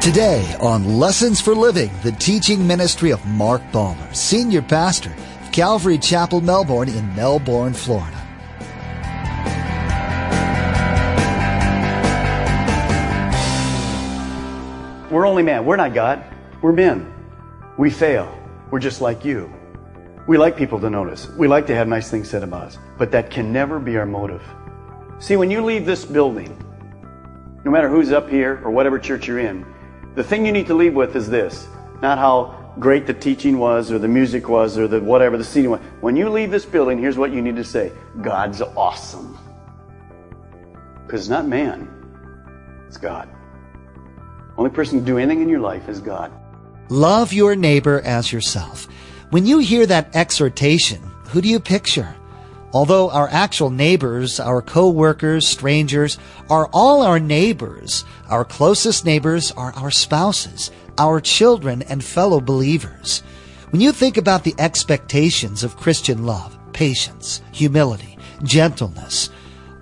Today on Lessons for Living, the teaching ministry of Mark Balmer, Senior Pastor of Calvary Chapel, Melbourne in Melbourne, Florida. We're only man. We're not God. We're men. We fail. We're just like you. We like people to notice. We like to have nice things said about us. But that can never be our motive. See, when you leave this building, no matter who's up here or whatever church you're in, the thing you need to leave with is this. Not how great the teaching was or the music was or the whatever the seating was. When you leave this building, here's what you need to say. God's awesome. Because it's not man. It's God. Only person who can do anything in your life is God. Love your neighbor as yourself. When you hear that exhortation, who do you picture? Although our actual neighbors, our co-workers, strangers, are all our neighbors, our closest neighbors are our spouses, our children, and fellow believers. When you think about the expectations of Christian love, patience, humility, gentleness,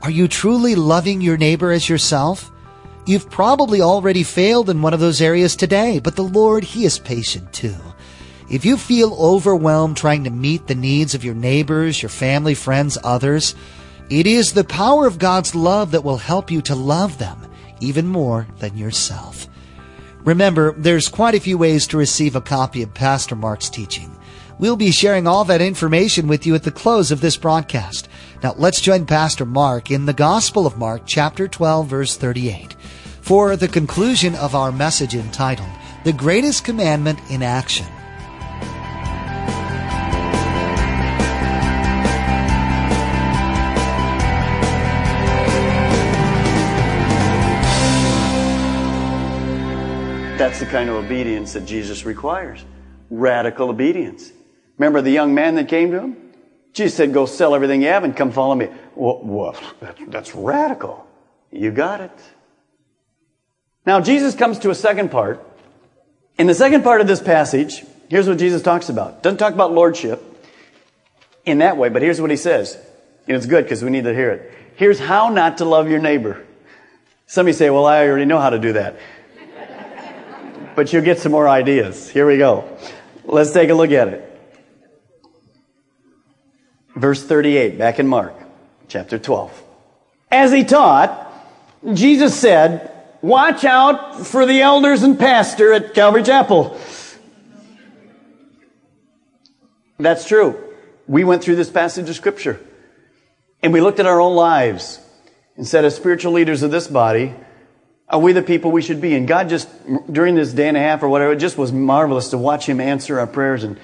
are you truly loving your neighbor as yourself? You've probably already failed in one of those areas today, but the Lord, He is patient too. If you feel overwhelmed trying to meet the needs of your neighbors, your family, friends, others, it is the power of God's love that will help you to love them even more than yourself. Remember, there's quite a few ways to receive a copy of Pastor Mark's teaching. We'll be sharing all that information with you at the close of this broadcast. Now let's join Pastor Mark in the Gospel of Mark chapter 12 verse 38 for the conclusion of our message entitled The Greatest Commandment in Action. That's the kind of obedience that Jesus requires. Radical obedience. Remember the young man that came to him? Jesus said, go sell everything you have and come follow me. Well, that's radical. You got it. Now, Jesus comes to a second part. In the second part of this passage, here's what Jesus talks about. Doesn't talk about lordship in that way, but here's what he says. And it's good because we need to hear it. Here's how not to love your neighbor. Some of you say, well, I already know how to do that but you'll get some more ideas. Here we go. Let's take a look at it. Verse 38, back in Mark, chapter 12. As he taught, Jesus said, Watch out for the elders and pastor at Calvary Chapel. That's true. We went through this passage of Scripture and we looked at our own lives and said, as spiritual leaders of this body, are we the people we should be? And God just, during this day and a half or whatever, it just was marvelous to watch Him answer our prayers. And,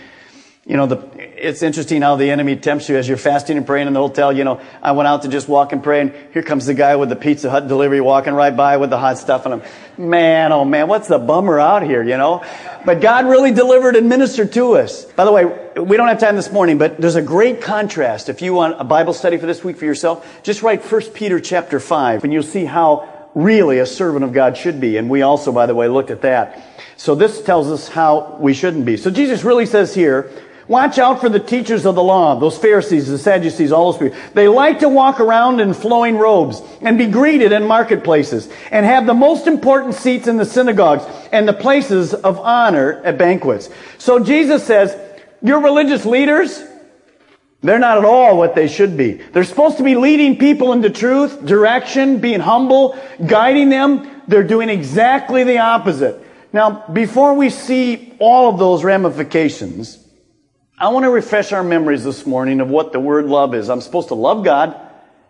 you know, the, it's interesting how the enemy tempts you as you're fasting and praying in the hotel. You know, I went out to just walk and pray, and here comes the guy with the Pizza Hut delivery walking right by with the hot stuff. And I'm, man, oh man, what's the bummer out here, you know? But God really delivered and ministered to us. By the way, we don't have time this morning, but there's a great contrast. If you want a Bible study for this week for yourself, just write 1 Peter chapter 5, and you'll see how really a servant of God should be. And we also, by the way, looked at that. So this tells us how we shouldn't be. So Jesus really says here, watch out for the teachers of the law, those Pharisees, the Sadducees, all those people. They like to walk around in flowing robes and be greeted in marketplaces and have the most important seats in the synagogues and the places of honor at banquets. So Jesus says, your religious leaders, they're not at all what they should be. They're supposed to be leading people into truth, direction, being humble, guiding them. They're doing exactly the opposite. Now, before we see all of those ramifications, I want to refresh our memories this morning of what the word love is. I'm supposed to love God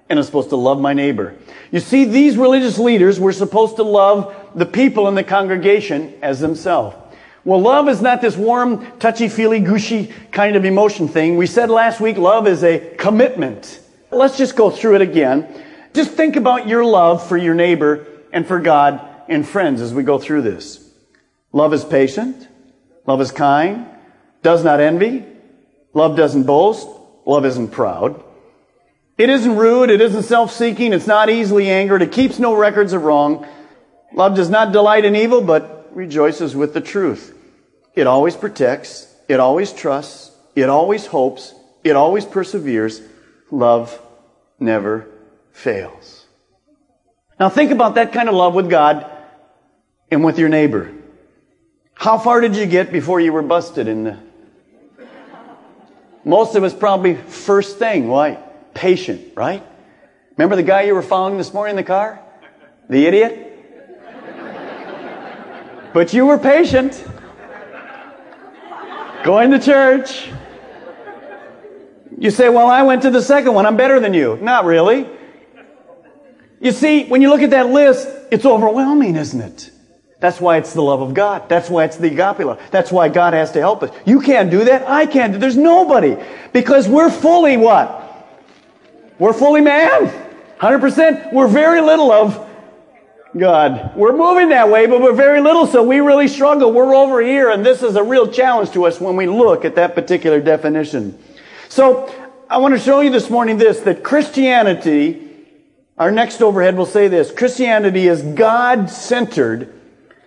and I'm supposed to love my neighbor. You see, these religious leaders were supposed to love the people in the congregation as themselves. Well, love is not this warm, touchy-feely, gushy kind of emotion thing. We said last week love is a commitment. Let's just go through it again. Just think about your love for your neighbor and for God and friends as we go through this. Love is patient. Love is kind. Does not envy. Love doesn't boast. Love isn't proud. It isn't rude. It isn't self-seeking. It's not easily angered. It keeps no records of wrong. Love does not delight in evil, but rejoices with the truth. It always protects. It always trusts. It always hopes. It always perseveres. Love never fails. Now think about that kind of love with God and with your neighbor. How far did you get before you were busted in the most of us probably first thing, why? Patient, right? Remember the guy you were following this morning in the car? The idiot? But you were patient. Going to church. You say, well, I went to the second one. I'm better than you. Not really. You see, when you look at that list, it's overwhelming, isn't it? That's why it's the love of God. That's why it's the agape love. That's why God has to help us. You can't do that. I can't There's nobody. Because we're fully what? We're fully man. 100%. We're very little of God. We're moving that way, but we're very little, so we really struggle. We're over here, and this is a real challenge to us when we look at that particular definition. So, I want to show you this morning this, that Christianity, our next overhead will say this, Christianity is God-centered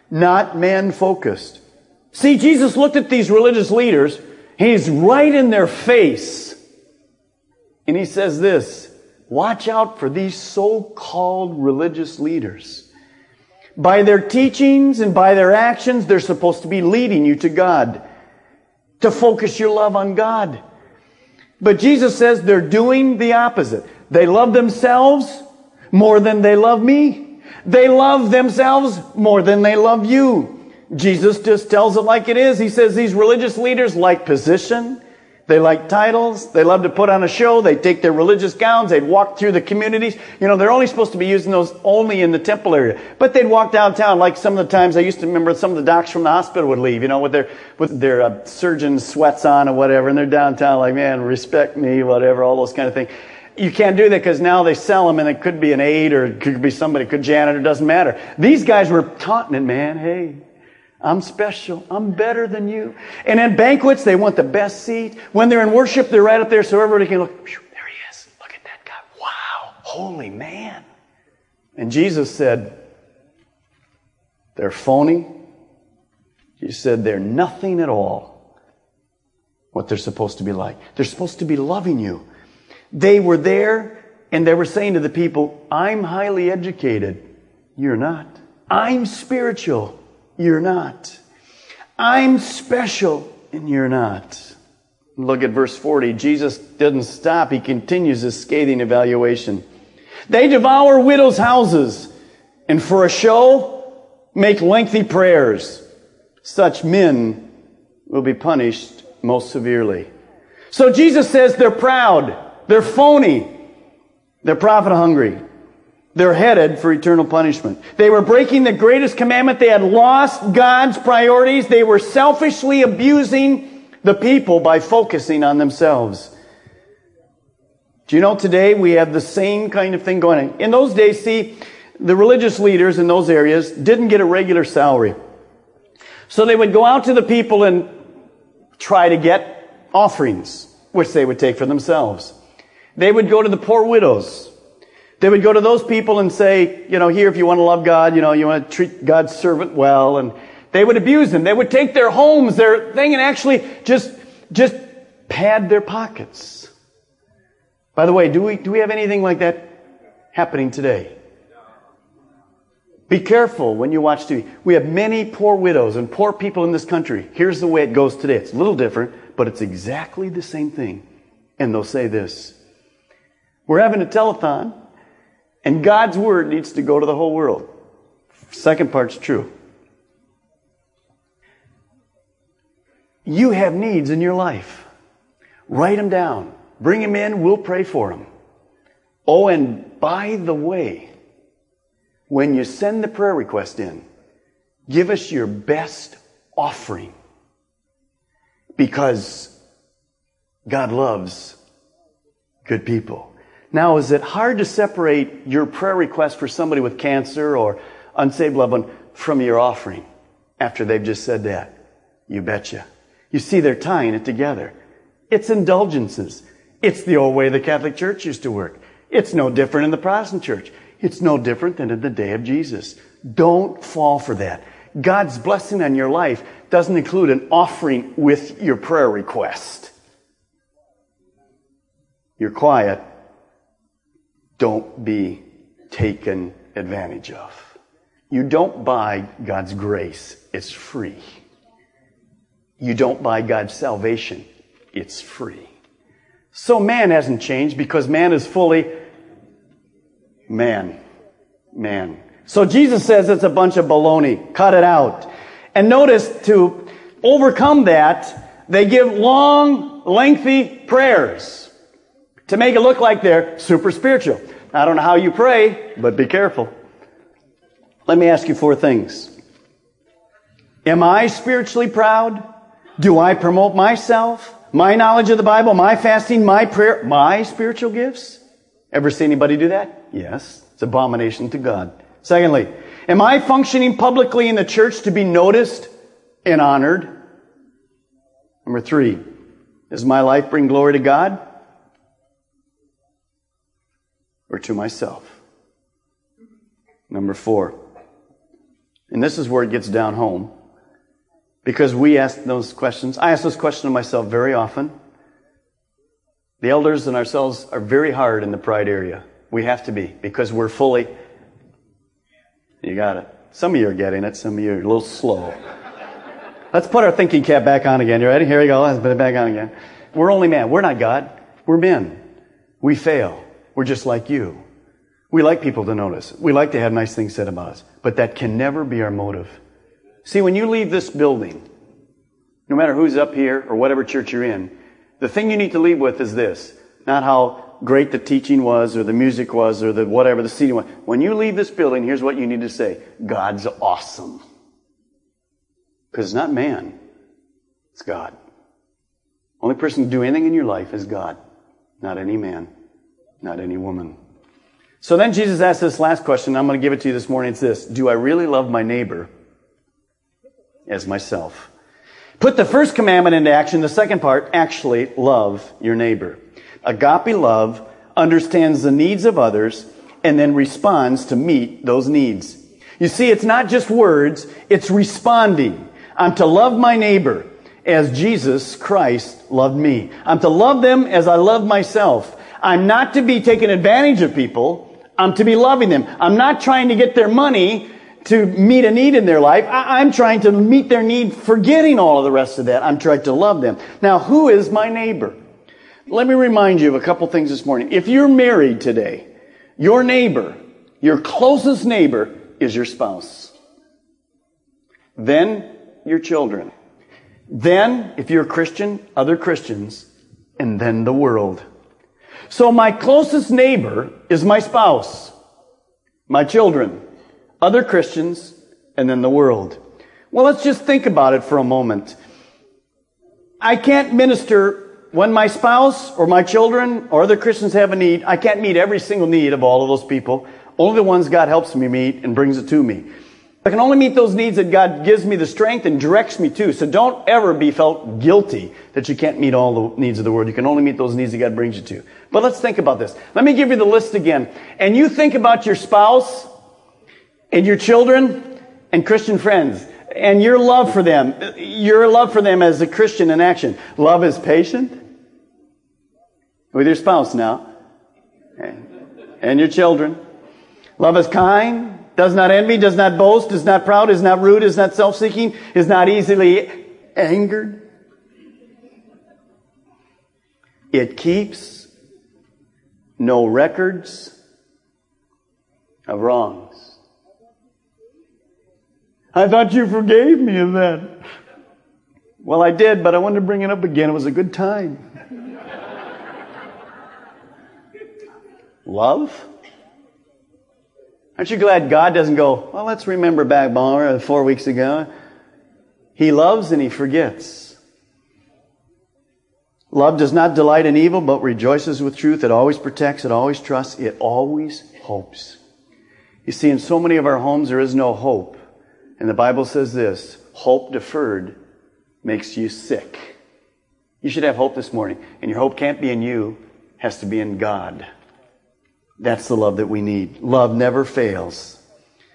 not man focused. See, Jesus looked at these religious leaders, he's right in their face, and he says this Watch out for these so called religious leaders. By their teachings and by their actions, they're supposed to be leading you to God, to focus your love on God. But Jesus says they're doing the opposite. They love themselves more than they love me. They love themselves more than they love you. Jesus just tells it like it is. He says these religious leaders like position. They like titles. They love to put on a show. They take their religious gowns. They'd walk through the communities. You know, they're only supposed to be using those only in the temple area. But they'd walk downtown like some of the times I used to remember some of the docs from the hospital would leave, you know, with their, with their uh, surgeon sweats on or whatever. And they're downtown like, man, respect me, whatever, all those kind of things you can't do that because now they sell them and it could be an aide or it could be somebody, could janitor, doesn't matter. These guys were taunting it, man. Hey, I'm special. I'm better than you. And in banquets, they want the best seat. When they're in worship, they're right up there so everybody can look. There he is. Look at that guy. Wow. Holy man. And Jesus said, they're phony. He said they're nothing at all what they're supposed to be like. They're supposed to be loving you. They were there and they were saying to the people, I'm highly educated. You're not. I'm spiritual. You're not. I'm special and you're not. Look at verse 40. Jesus doesn't stop. He continues his scathing evaluation. They devour widows' houses and for a show make lengthy prayers. Such men will be punished most severely. So Jesus says they're proud. They're phony. They're profit hungry. They're headed for eternal punishment. They were breaking the greatest commandment. They had lost God's priorities. They were selfishly abusing the people by focusing on themselves. Do you know today we have the same kind of thing going on? In those days, see, the religious leaders in those areas didn't get a regular salary. So they would go out to the people and try to get offerings, which they would take for themselves. They would go to the poor widows. They would go to those people and say, you know, here, if you want to love God, you know, you want to treat God's servant well. And they would abuse them. They would take their homes, their thing, and actually just, just pad their pockets. By the way, do we, do we have anything like that happening today? Be careful when you watch TV. We have many poor widows and poor people in this country. Here's the way it goes today. It's a little different, but it's exactly the same thing. And they'll say this we're having a telethon, and God's word needs to go to the whole world. Second part's true. You have needs in your life. Write them down. Bring them in. We'll pray for them. Oh, and by the way, when you send the prayer request in, give us your best offering because God loves good people. Now, is it hard to separate your prayer request for somebody with cancer or unsaved loved one from your offering after they've just said that? You betcha. You see, they're tying it together. It's indulgences. It's the old way the Catholic Church used to work. It's no different in the Protestant Church. It's no different than in the day of Jesus. Don't fall for that. God's blessing on your life doesn't include an offering with your prayer request. You're quiet don't be taken advantage of. You don't buy God's grace. It's free. You don't buy God's salvation. It's free. So man hasn't changed because man is fully man. Man. So Jesus says it's a bunch of baloney. Cut it out. And notice to overcome that, they give long, lengthy prayers to make it look like they're super spiritual. I don't know how you pray, but be careful. Let me ask you four things. Am I spiritually proud? Do I promote myself, my knowledge of the Bible, my fasting, my prayer, my spiritual gifts? Ever see anybody do that? Yes. It's abomination to God. Secondly, am I functioning publicly in the church to be noticed and honored? Number three, does my life bring glory to God or to myself? Number four, and this is where it gets down home because we ask those questions. I ask those questions of myself very often. The elders and ourselves are very hard in the pride area. We have to be because we're fully. You got it. Some of you are getting it. Some of you are a little slow. Let's put our thinking cap back on again. You ready? Here we go. Let's put it back on again. We're only man. We're not God. We're men. We fail. We're just like you. We like people to notice. We like to have nice things said about us. But that can never be our motive. See, when you leave this building, no matter who's up here or whatever church you're in, the thing you need to leave with is this. Not how great the teaching was or the music was or the whatever the seating was. When you leave this building, here's what you need to say. God's awesome. Because it's not man, it's God. Only person to do anything in your life is God, not any man, not any woman. So then Jesus asked this last question. I'm going to give it to you this morning. It's this Do I really love my neighbor as myself? Put the first commandment into action. The second part, actually love your neighbor. Agape love understands the needs of others and then responds to meet those needs. You see, it's not just words, it's responding. I'm to love my neighbor as Jesus Christ loved me. I'm to love them as I love myself. I'm not to be taking advantage of people. I'm to be loving them. I'm not trying to get their money to meet a need in their life. I- am trying to meet their need, forgetting all of the rest of that. I'm trying to love them. Now, who is my neighbor? Let me remind you of a couple things this morning. If you're married today, your neighbor, your closest neighbor is your spouse. Then your children. Then, if you're a Christian, other Christians, and then the world. So my closest neighbor is my spouse, my children, other Christians, and then the world. Well, let's just think about it for a moment. I can't minister when my spouse or my children or other Christians have a need. I can't meet every single need of all of those people. Only the ones God helps me meet and brings it to me. I can only meet those needs that God gives me the strength and directs me to. So don't ever be felt guilty that you can't meet all the needs of the world. You can only meet those needs that God brings you to. But let's think about this. Let me give you the list again. And you think about your spouse and your children and Christian friends and your love for them. Your love for them as a Christian in action. Love is patient with your spouse now and your children. Love is kind does not envy, does not boast, is not proud, is not rude, is not self-seeking, is not easily angered. It keeps no records of wrongs. I thought you forgave me of that. Well, I did, but I wanted to bring it up again. It was a good time. Love? Aren't you glad God doesn't go, well, let's remember back four weeks ago? He loves and he forgets. Love does not delight in evil, but rejoices with truth. It always protects. It always trusts. It always hopes. You see, in so many of our homes, there is no hope. And the Bible says this hope deferred makes you sick. You should have hope this morning. And your hope can't be in you, has to be in God. That's the love that we need. Love never fails.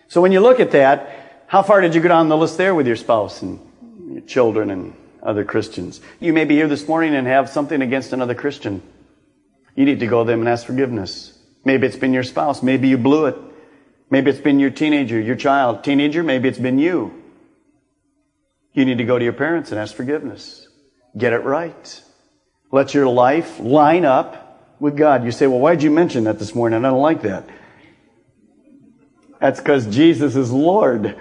So when you look at that, how far did you go down the list there with your spouse and your children and other Christians? You may be here this morning and have something against another Christian. You need to go to them and ask forgiveness. Maybe it's been your spouse. Maybe you blew it. Maybe it's been your teenager, your child, teenager, maybe it's been you. You need to go to your parents and ask forgiveness. Get it right. Let your life line up with God. You say, well, why'd you mention that this morning? I don't like that. That's because Jesus is Lord.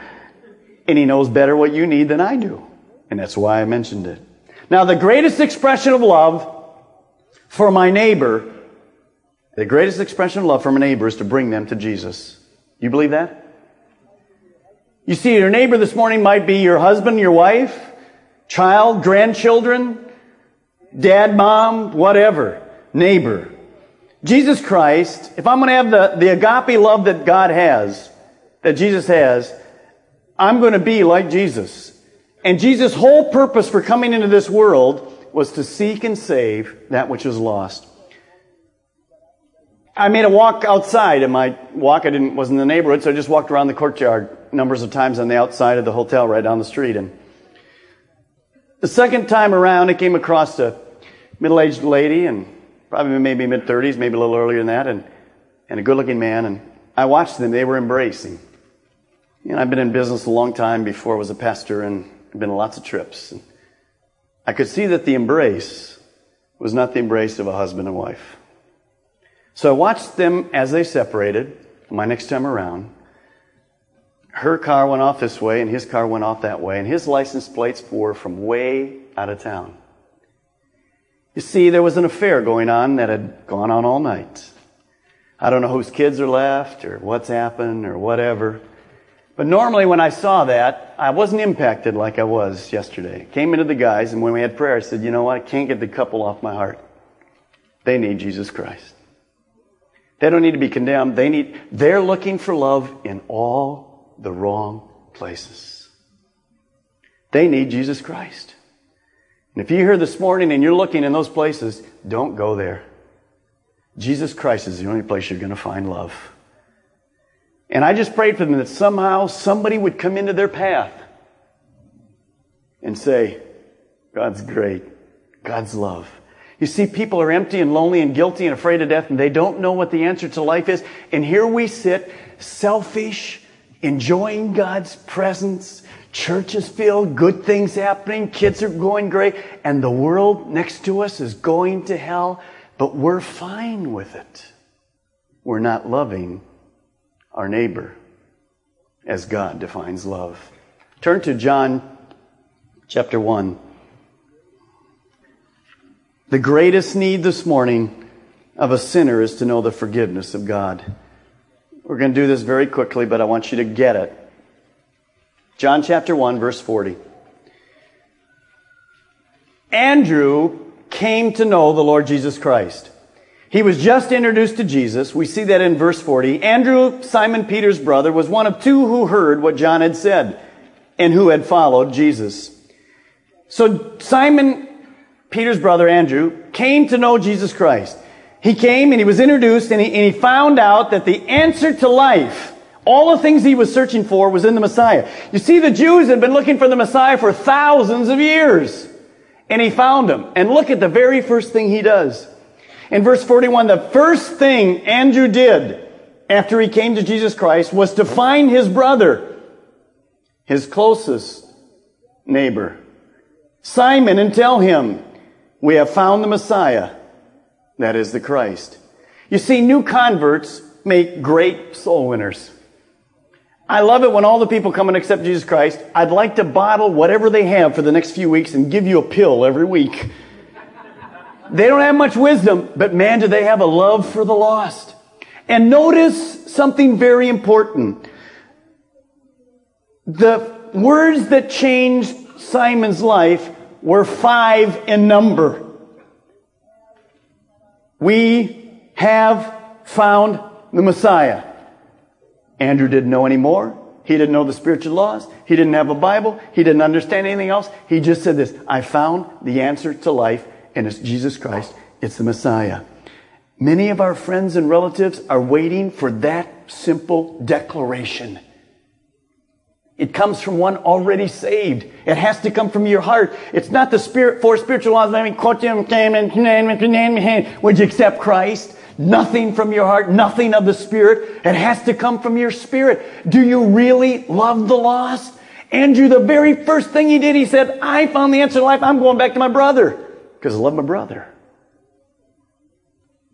And He knows better what you need than I do. And that's why I mentioned it. Now, the greatest expression of love for my neighbor, the greatest expression of love for my neighbor is to bring them to Jesus. You believe that? You see, your neighbor this morning might be your husband, your wife, child, grandchildren, dad, mom, whatever, neighbor. Jesus Christ, if I'm going to have the, the agape love that God has, that Jesus has, I'm going to be like Jesus. And Jesus' whole purpose for coming into this world was to seek and save that which is lost. I made a walk outside, and my walk I didn't wasn't in the neighborhood, so I just walked around the courtyard numbers of times on the outside of the hotel right down the street. And the second time around, I came across a middle-aged lady, and probably maybe mid thirties, maybe a little earlier than that, and and a good-looking man. And I watched them; they were embracing. You know, I've been in business a long time before I was a pastor, and been on lots of trips. And I could see that the embrace was not the embrace of a husband and wife. So I watched them as they separated. My next time around, her car went off this way and his car went off that way, and his license plates were from way out of town. You see, there was an affair going on that had gone on all night. I don't know whose kids are left or what's happened or whatever. But normally when I saw that, I wasn't impacted like I was yesterday. Came into the guys, and when we had prayer, I said, you know what? I can't get the couple off my heart. They need Jesus Christ. They don't need to be condemned. They need, they're looking for love in all the wrong places. They need Jesus Christ. And if you're here this morning and you're looking in those places, don't go there. Jesus Christ is the only place you're going to find love. And I just prayed for them that somehow somebody would come into their path and say, God's great. God's love. You see, people are empty and lonely and guilty and afraid of death, and they don't know what the answer to life is. And here we sit, selfish, enjoying God's presence. Church is filled, good things happening, kids are going great, and the world next to us is going to hell, but we're fine with it. We're not loving our neighbor as God defines love. Turn to John chapter 1. The greatest need this morning of a sinner is to know the forgiveness of God. We're going to do this very quickly, but I want you to get it. John chapter 1, verse 40. Andrew came to know the Lord Jesus Christ. He was just introduced to Jesus. We see that in verse 40. Andrew, Simon Peter's brother, was one of two who heard what John had said and who had followed Jesus. So Simon Peter's brother Andrew, came to know Jesus Christ. He came and he was introduced and he, and he found out that the answer to life, all the things he was searching for was in the Messiah. You see, the Jews had been looking for the Messiah for thousands of years. And he found him. And look at the very first thing he does. In verse 41, the first thing Andrew did after he came to Jesus Christ was to find his brother, his closest neighbor, Simon, and tell him, we have found the Messiah, that is the Christ. You see, new converts make great soul winners. I love it when all the people come and accept Jesus Christ. I'd like to bottle whatever they have for the next few weeks and give you a pill every week. They don't have much wisdom, but man, do they have a love for the lost. And notice something very important. The words that changed Simon's life were five in number. We have found the Messiah. Andrew didn't know any more. He didn't know the spiritual laws. He didn't have a Bible. He didn't understand anything else. He just said this I found the answer to life, and it's Jesus Christ. It's the Messiah. Many of our friends and relatives are waiting for that simple declaration. It comes from one already saved. It has to come from your heart. It's not the spirit, four spiritual laws. Let me quote them. Would you accept Christ? nothing from your heart, nothing of the Spirit. It has to come from your spirit. Do you really love the lost? Andrew, the very first thing he did, he said, I found the answer to life. I'm going back to my brother because I love my brother.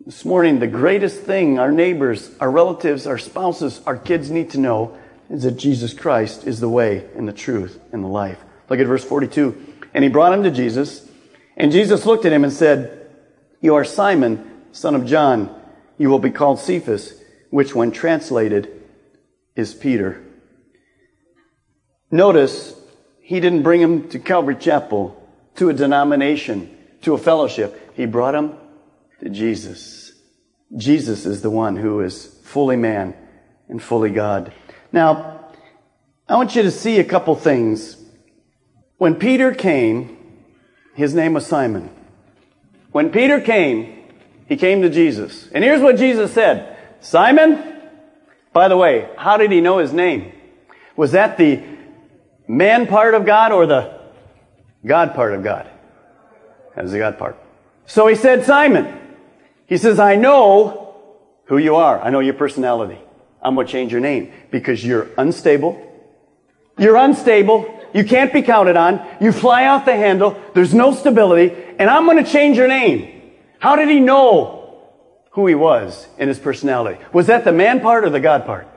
This morning, the greatest thing our neighbors, our relatives, our spouses, our kids need to know is that Jesus Christ is the way and the truth and the life. Look at verse 42. And he brought him to Jesus, and Jesus looked at him and said, You are Simon, son of John. You will be called Cephas, which when translated is Peter. Notice, he didn't bring him to Calvary Chapel, to a denomination, to a fellowship. He brought him to Jesus. Jesus is the one who is fully man and fully God. Now, I want you to see a couple things. When Peter came, his name was Simon. When Peter came, he came to Jesus. And here's what Jesus said Simon, by the way, how did he know his name? Was that the man part of God or the God part of God? That was the God part. So he said, Simon, he says, I know who you are. I know your personality. I'm going to change your name because you're unstable. You're unstable. You can't be counted on. You fly off the handle. There's no stability. And I'm going to change your name. How did he know who he was in his personality? Was that the man part or the God part?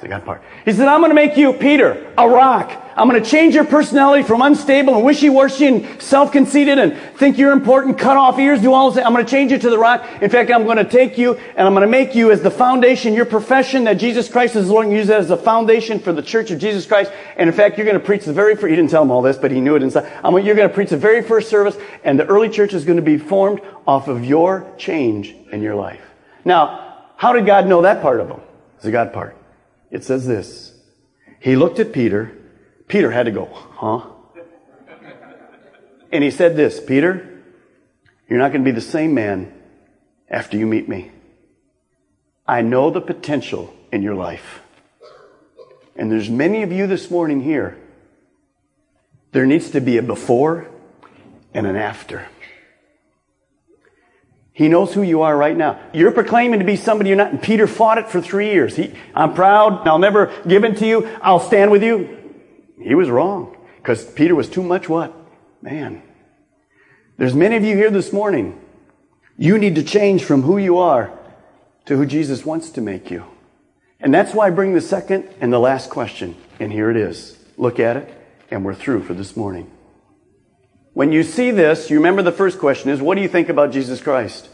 The God part. He said, I'm going to make you, Peter, a rock. I'm going to change your personality from unstable and wishy-washy and self-conceited and think you're important, cut off ears, do all this. I'm going to change you to the rock. In fact, I'm going to take you and I'm going to make you as the foundation, your profession that Jesus Christ is Lord, and use that as the foundation for the church of Jesus Christ. And in fact, you're going to preach the very first, he didn't tell him all this, but he knew it inside. I'm, you're going to preach the very first service and the early church is going to be formed off of your change in your life. Now, how did God know that part of him? It's the God part. It says this. He looked at Peter Peter had to go, huh? And he said this, Peter, you're not going to be the same man after you meet me. I know the potential in your life. And there's many of you this morning here. There needs to be a before and an after. He knows who you are right now. You're proclaiming to be somebody you're not. And Peter fought it for three years. He, I'm proud. I'll never give in to you. I'll stand with you. He was wrong because Peter was too much what? Man. There's many of you here this morning. You need to change from who you are to who Jesus wants to make you. And that's why I bring the second and the last question. And here it is. Look at it, and we're through for this morning. When you see this, you remember the first question is, what do you think about Jesus Christ?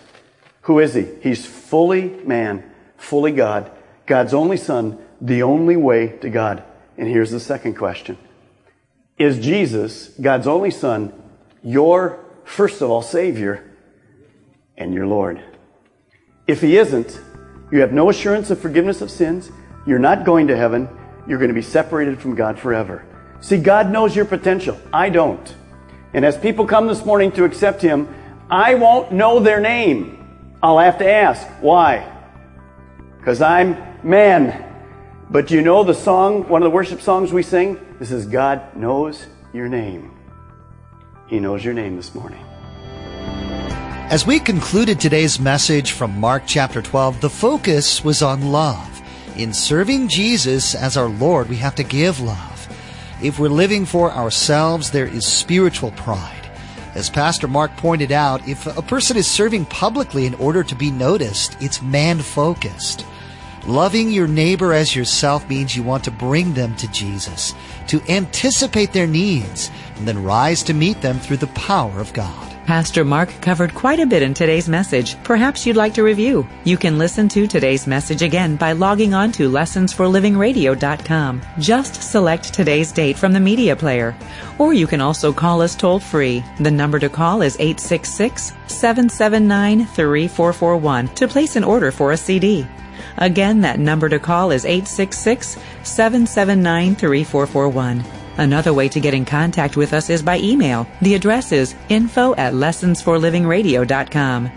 Who is he? He's fully man, fully God, God's only son, the only way to God. And here's the second question Is Jesus, God's only Son, your, first of all, Savior and your Lord? If He isn't, you have no assurance of forgiveness of sins, you're not going to heaven, you're going to be separated from God forever. See, God knows your potential. I don't. And as people come this morning to accept Him, I won't know their name. I'll have to ask, why? Because I'm man but you know the song, one of the worship songs we sing? This is God knows your name. He knows your name this morning. As we concluded today's message from Mark chapter 12, the focus was on love. In serving Jesus as our Lord, we have to give love. If we're living for ourselves, there is spiritual pride. As Pastor Mark pointed out, if a person is serving publicly in order to be noticed, it's man focused. Loving your neighbor as yourself means you want to bring them to Jesus, to anticipate their needs, and then rise to meet them through the power of God. Pastor Mark covered quite a bit in today's message. Perhaps you'd like to review. You can listen to today's message again by logging on to lessonsforlivingradio.com. Just select today's date from the media player. Or you can also call us toll free. The number to call is 866 779 3441 to place an order for a CD. Again, that number to call is 866 779 3441. Another way to get in contact with us is by email. The address is info at lessonsforlivingradio.com.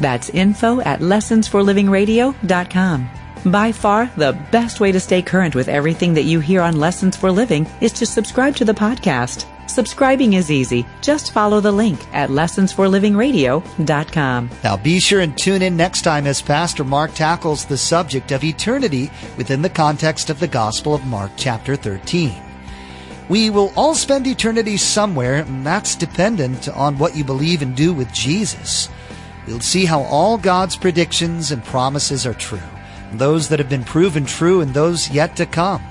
That's info at lessonsforlivingradio.com. By far, the best way to stay current with everything that you hear on Lessons for Living is to subscribe to the podcast. Subscribing is easy. Just follow the link at lessonsforlivingradio.com. Now be sure and tune in next time as Pastor Mark tackles the subject of eternity within the context of the Gospel of Mark chapter 13. We will all spend eternity somewhere, and that's dependent on what you believe and do with Jesus. We'll see how all God's predictions and promises are true, those that have been proven true and those yet to come.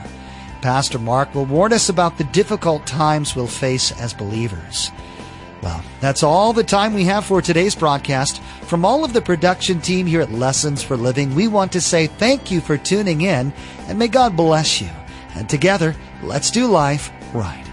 Pastor Mark will warn us about the difficult times we'll face as believers. Well, that's all the time we have for today's broadcast. From all of the production team here at Lessons for Living, we want to say thank you for tuning in and may God bless you. And together, let's do life right.